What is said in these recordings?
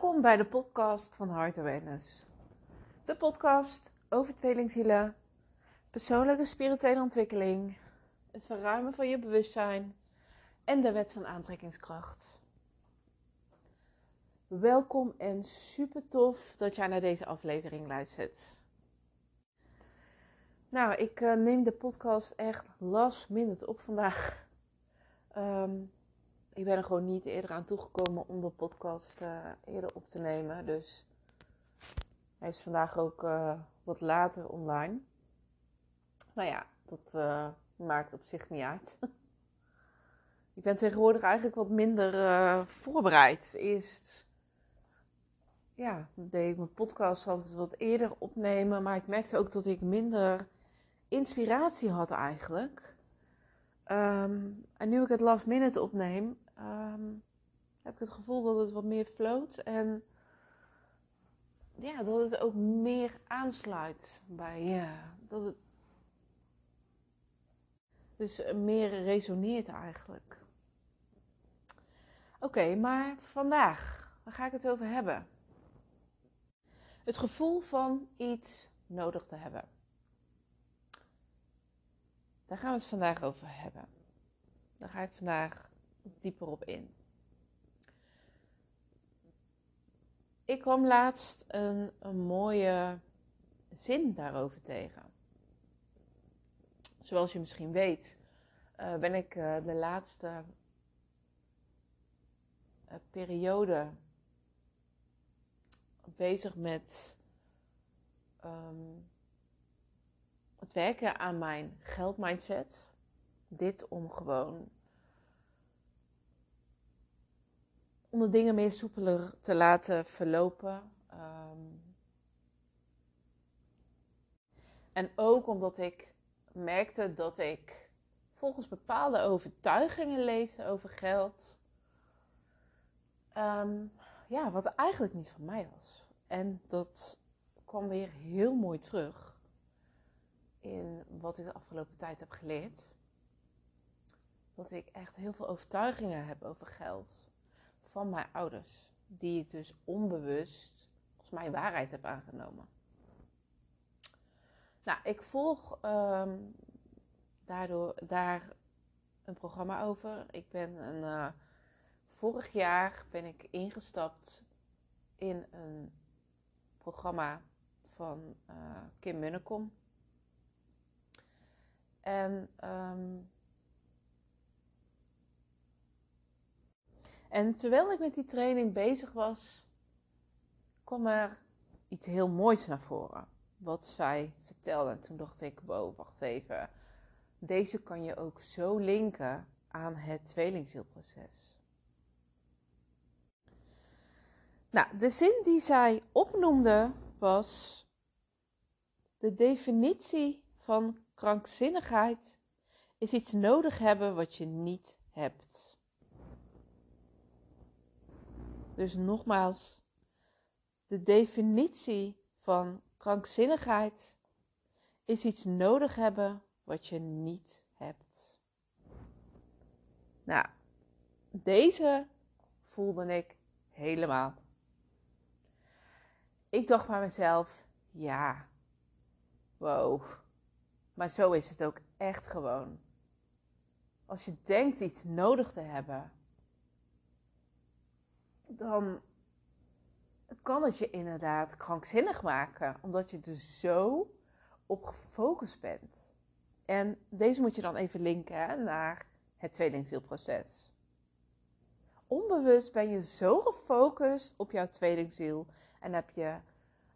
Welkom bij de podcast van Heart Awareness. De podcast over tweelingzielen, persoonlijke spirituele ontwikkeling, het verruimen van je bewustzijn en de wet van aantrekkingskracht. Welkom en super tof dat jij naar deze aflevering luistert. Nou, ik uh, neem de podcast echt last op vandaag. Um, ik ben er gewoon niet eerder aan toegekomen om de podcast uh, eerder op te nemen. Dus hij is vandaag ook uh, wat later online. Nou ja, dat uh, maakt op zich niet uit. ik ben tegenwoordig eigenlijk wat minder voorbereid. Eerst ja, deed ik mijn podcast altijd wat eerder opnemen. Maar ik merkte ook dat ik minder inspiratie had eigenlijk. Um, en nu ik het last minute opneem, um, heb ik het gevoel dat het wat meer floot. En ja, dat het ook meer aansluit bij ja, dat het dus meer resoneert eigenlijk. Oké, maar vandaag, waar ga ik het over hebben? Het gevoel van iets nodig te hebben. Daar gaan we het vandaag over hebben. Daar ga ik vandaag dieper op in. Ik kwam laatst een, mooie zin daarover tegen. Zoals je misschien weet, uh, ben ik uh, de laatste uh, periode bezig met um, het werken aan mijn geldmindset. Dit om gewoon om de dingen meer soepeler te laten verlopen. Um, en ook omdat ik merkte dat ik volgens bepaalde overtuigingen leefde over geld. Um, ja, wat eigenlijk niet van mij was. En dat kwam weer heel mooi terug in wat ik de afgelopen tijd heb geleerd. Dat ik echt heel veel overtuigingen heb over geld van mijn ouders, die ik dus onbewust als mijn waarheid heb aangenomen. Nou, ik volg um, daardoor daar een programma over. Ik ben een, uh, vorig jaar ben ik ingestapt in een programma van uh, Kim Munnekom. En um, En terwijl ik met die training bezig was, kwam er iets heel moois naar voren. Wat zij vertelde. En toen dacht ik, wow, wacht even. Deze kan je ook zo linken aan het tweelingzielproces. Nou, de zin die zij opnoemde was: De definitie van krankzinnigheid is iets nodig hebben wat je niet hebt. Dus nogmaals, de definitie van krankzinnigheid is iets nodig hebben wat je niet hebt. Nou, deze voelde ik helemaal. Ik dacht bij mezelf, ja, wow, maar zo is het ook echt gewoon. Als je denkt iets nodig te hebben, dan kan het je inderdaad krankzinnig maken, omdat je er zo op gefocust bent. En deze moet je dan even linken naar het tweelingzielproces. Onbewust ben je zo gefocust op jouw tweelingziel en heb je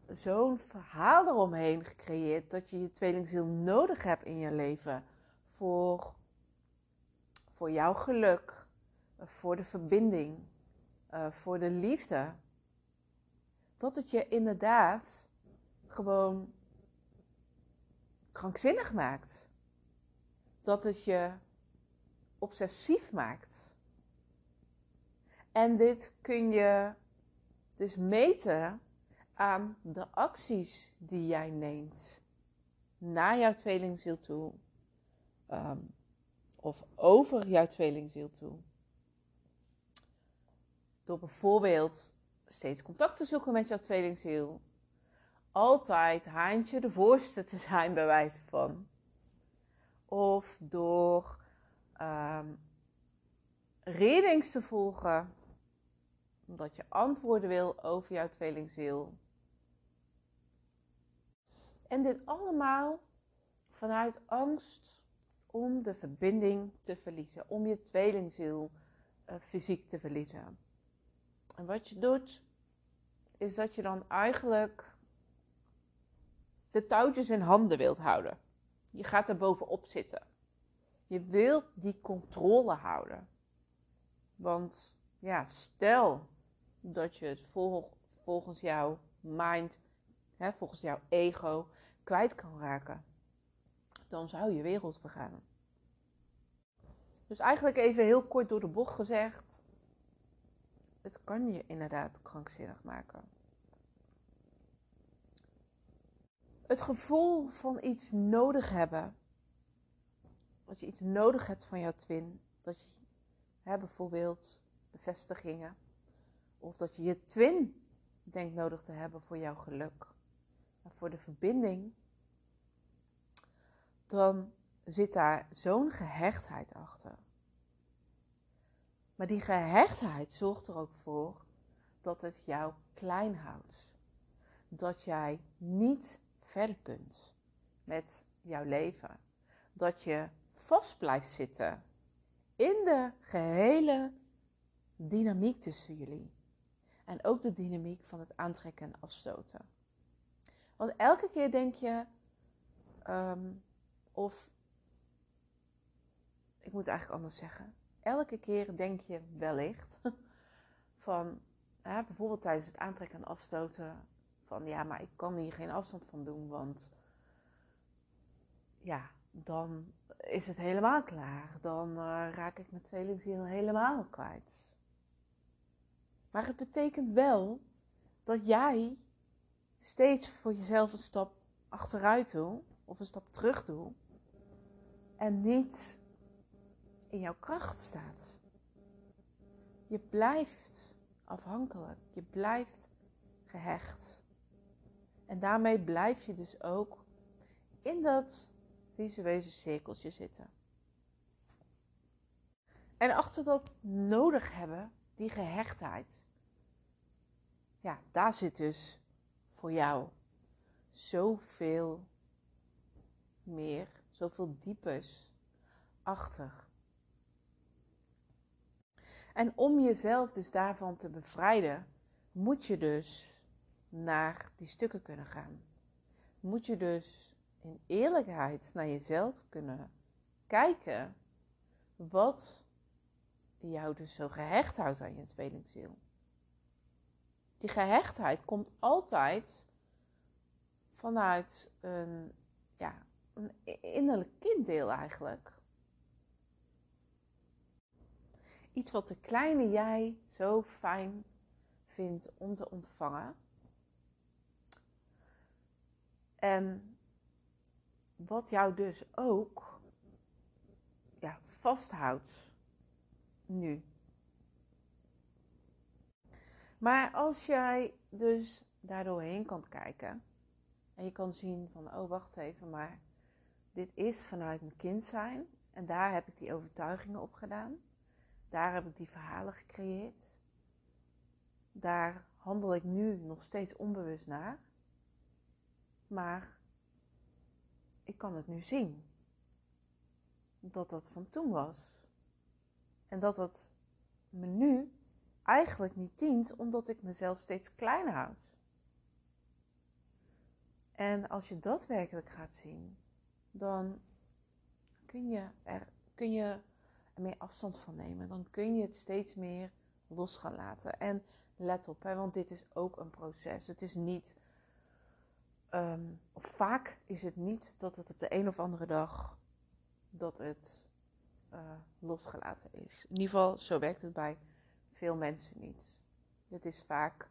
zo'n verhaal eromheen gecreëerd dat je je tweelingziel nodig hebt in je leven voor, voor jouw geluk, voor de verbinding, uh, voor de liefde. Dat het je inderdaad gewoon krankzinnig maakt. Dat het je obsessief maakt. En dit kun je dus meten aan de acties die jij neemt naar jouw tweelingziel toe. Um, of over jouw tweelingziel toe. Door bijvoorbeeld steeds contact te zoeken met jouw tweelingziel. Altijd haantje de voorste te zijn, bij wijze van. Of door um, readings te volgen, omdat je antwoorden wil over jouw tweelingziel. En dit allemaal vanuit angst om de verbinding te verliezen, om je tweelingziel uh, fysiek te verliezen. En wat je doet, is dat je dan eigenlijk de touwtjes in handen wilt houden. Je gaat er bovenop zitten. Je wilt die controle houden. Want ja, stel dat je het volgens jouw mind, hè, volgens jouw ego, kwijt kan raken. Dan zou je wereld vergaan. Dus eigenlijk even heel kort door de bocht gezegd. Kan je inderdaad krankzinnig maken. Het gevoel van iets nodig hebben. Dat je iets nodig hebt van jouw twin. Dat je bijvoorbeeld bevestigingen. Of dat je je twin denkt nodig te hebben voor jouw geluk. En voor de verbinding. Dan zit daar zo'n gehechtheid achter. Maar die gehechtheid zorgt er ook voor dat het jou klein houdt. Dat jij niet verder kunt met jouw leven. Dat je vast blijft zitten in de gehele dynamiek tussen jullie. En ook de dynamiek van het aantrekken en afstoten. Want elke keer denk je, ehm, of ik moet eigenlijk anders zeggen. Elke keer denk je wellicht van, bijvoorbeeld tijdens het aantrekken en afstoten, van ja, maar ik kan hier geen afstand van doen, want ja, dan is het helemaal klaar. Dan uh, raak ik mijn tweelingziel helemaal kwijt. Maar het betekent wel dat jij steeds voor jezelf een stap achteruit doet of een stap terug doet en niet in jouw kracht staat. Je blijft afhankelijk, je blijft gehecht. En daarmee blijf je dus ook in dat visuele cirkeltje zitten. En achter dat nodig hebben, die gehechtheid, ja, daar zit dus voor jou zoveel meer, zoveel diepers achter. En om jezelf dus daarvan te bevrijden, moet je dus naar die stukken kunnen gaan. Moet je dus in eerlijkheid naar jezelf kunnen kijken wat jou dus zo gehecht houdt aan je tweelingziel. Die gehechtheid komt altijd vanuit een, ja, een innerlijk kinddeel eigenlijk. Iets wat de kleine jij zo fijn vindt om te ontvangen. En wat jou dus ook ja, vasthoudt nu. Maar als jij dus daardoorheen kan kijken en je kan zien van, oh wacht even, maar dit is vanuit mijn kind zijn en daar heb ik die overtuigingen op gedaan. Daar heb ik die verhalen gecreëerd. Daar handel ik nu nog steeds onbewust naar. Maar ik kan het nu zien. Dat dat van toen was. En dat dat me nu eigenlijk niet dient, omdat ik mezelf steeds kleiner houd. En als je dat werkelijk gaat zien, dan kun je er, kun je er meer afstand van nemen. Dan kun je het steeds meer los gaan laten. En let op, hè, want dit is ook een proces. Het is niet Ehm, of vaak is het niet dat het op de een of andere dag dat het uh, losgelaten is. In ieder geval, zo werkt het bij veel mensen niet. Het is vaak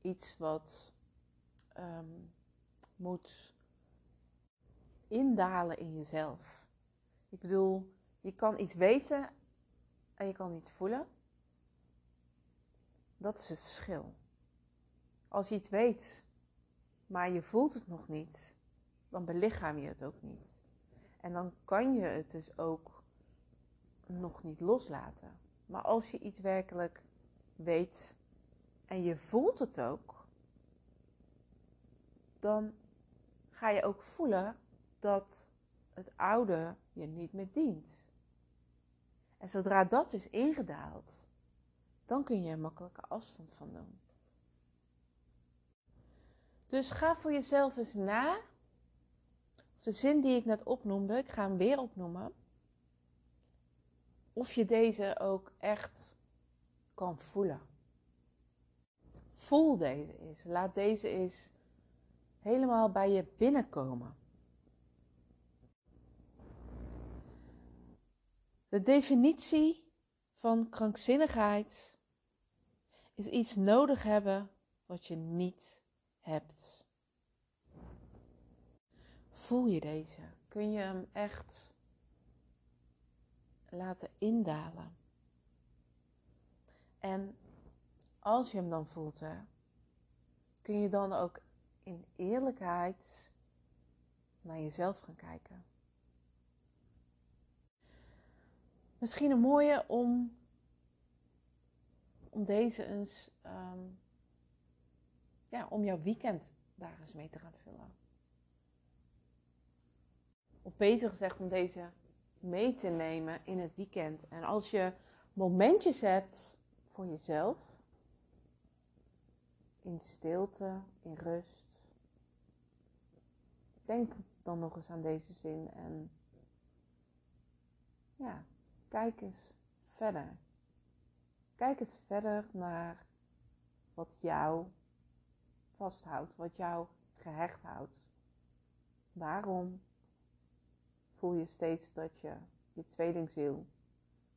iets wat um, moet indalen in jezelf. Ik bedoel, je kan iets weten en je kan iets voelen. Dat is het verschil. Als je iets weet, maar je voelt het nog niet, dan belichaam je het ook niet. En dan kan je het dus ook nog niet loslaten. Maar als je iets werkelijk weet en je voelt het ook, dan ga je ook voelen dat het oude je niet meer dient. En zodra dat is ingedaald, dan kun je er makkelijke afstand van doen. Dus ga voor jezelf eens na. De zin die ik net opnoemde, ik ga hem weer opnoemen. Of je deze ook echt kan voelen. Voel deze eens. Laat deze eens helemaal bij je binnenkomen. De definitie van krankzinnigheid is iets nodig hebben wat je niet hebt. Voel je deze? Kun je hem echt laten indalen? En als je hem dan voelt, hè, kun je dan ook in eerlijkheid naar jezelf gaan kijken. Misschien een mooie om, om deze eens, ehm, ja, om jouw weekend daar eens mee te gaan vullen. Of beter gezegd, om deze mee te nemen in het weekend. En als je momentjes hebt voor jezelf, in stilte, in rust, denk dan nog eens aan deze zin en ja, kijk eens verder. Kijk eens verder naar wat jou vasthoudt, wat jou gehecht houdt. Waarom voel je steeds dat je je tweelingziel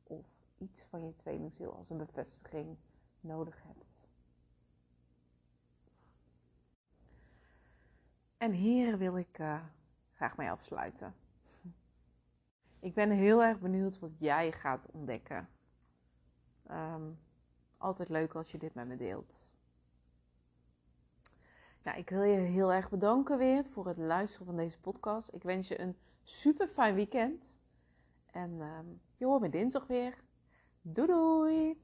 of iets van je tweelingziel als een bevestiging nodig hebt? En hier wil ik uh, graag mee afsluiten. Ik ben heel erg benieuwd wat jij gaat ontdekken. Um, altijd leuk als je dit met me deelt. Nou, ik wil je heel erg bedanken weer voor het luisteren van deze podcast. Ik wens je een super fijn weekend. En um, je hoort me dinsdag weer. Doei doei!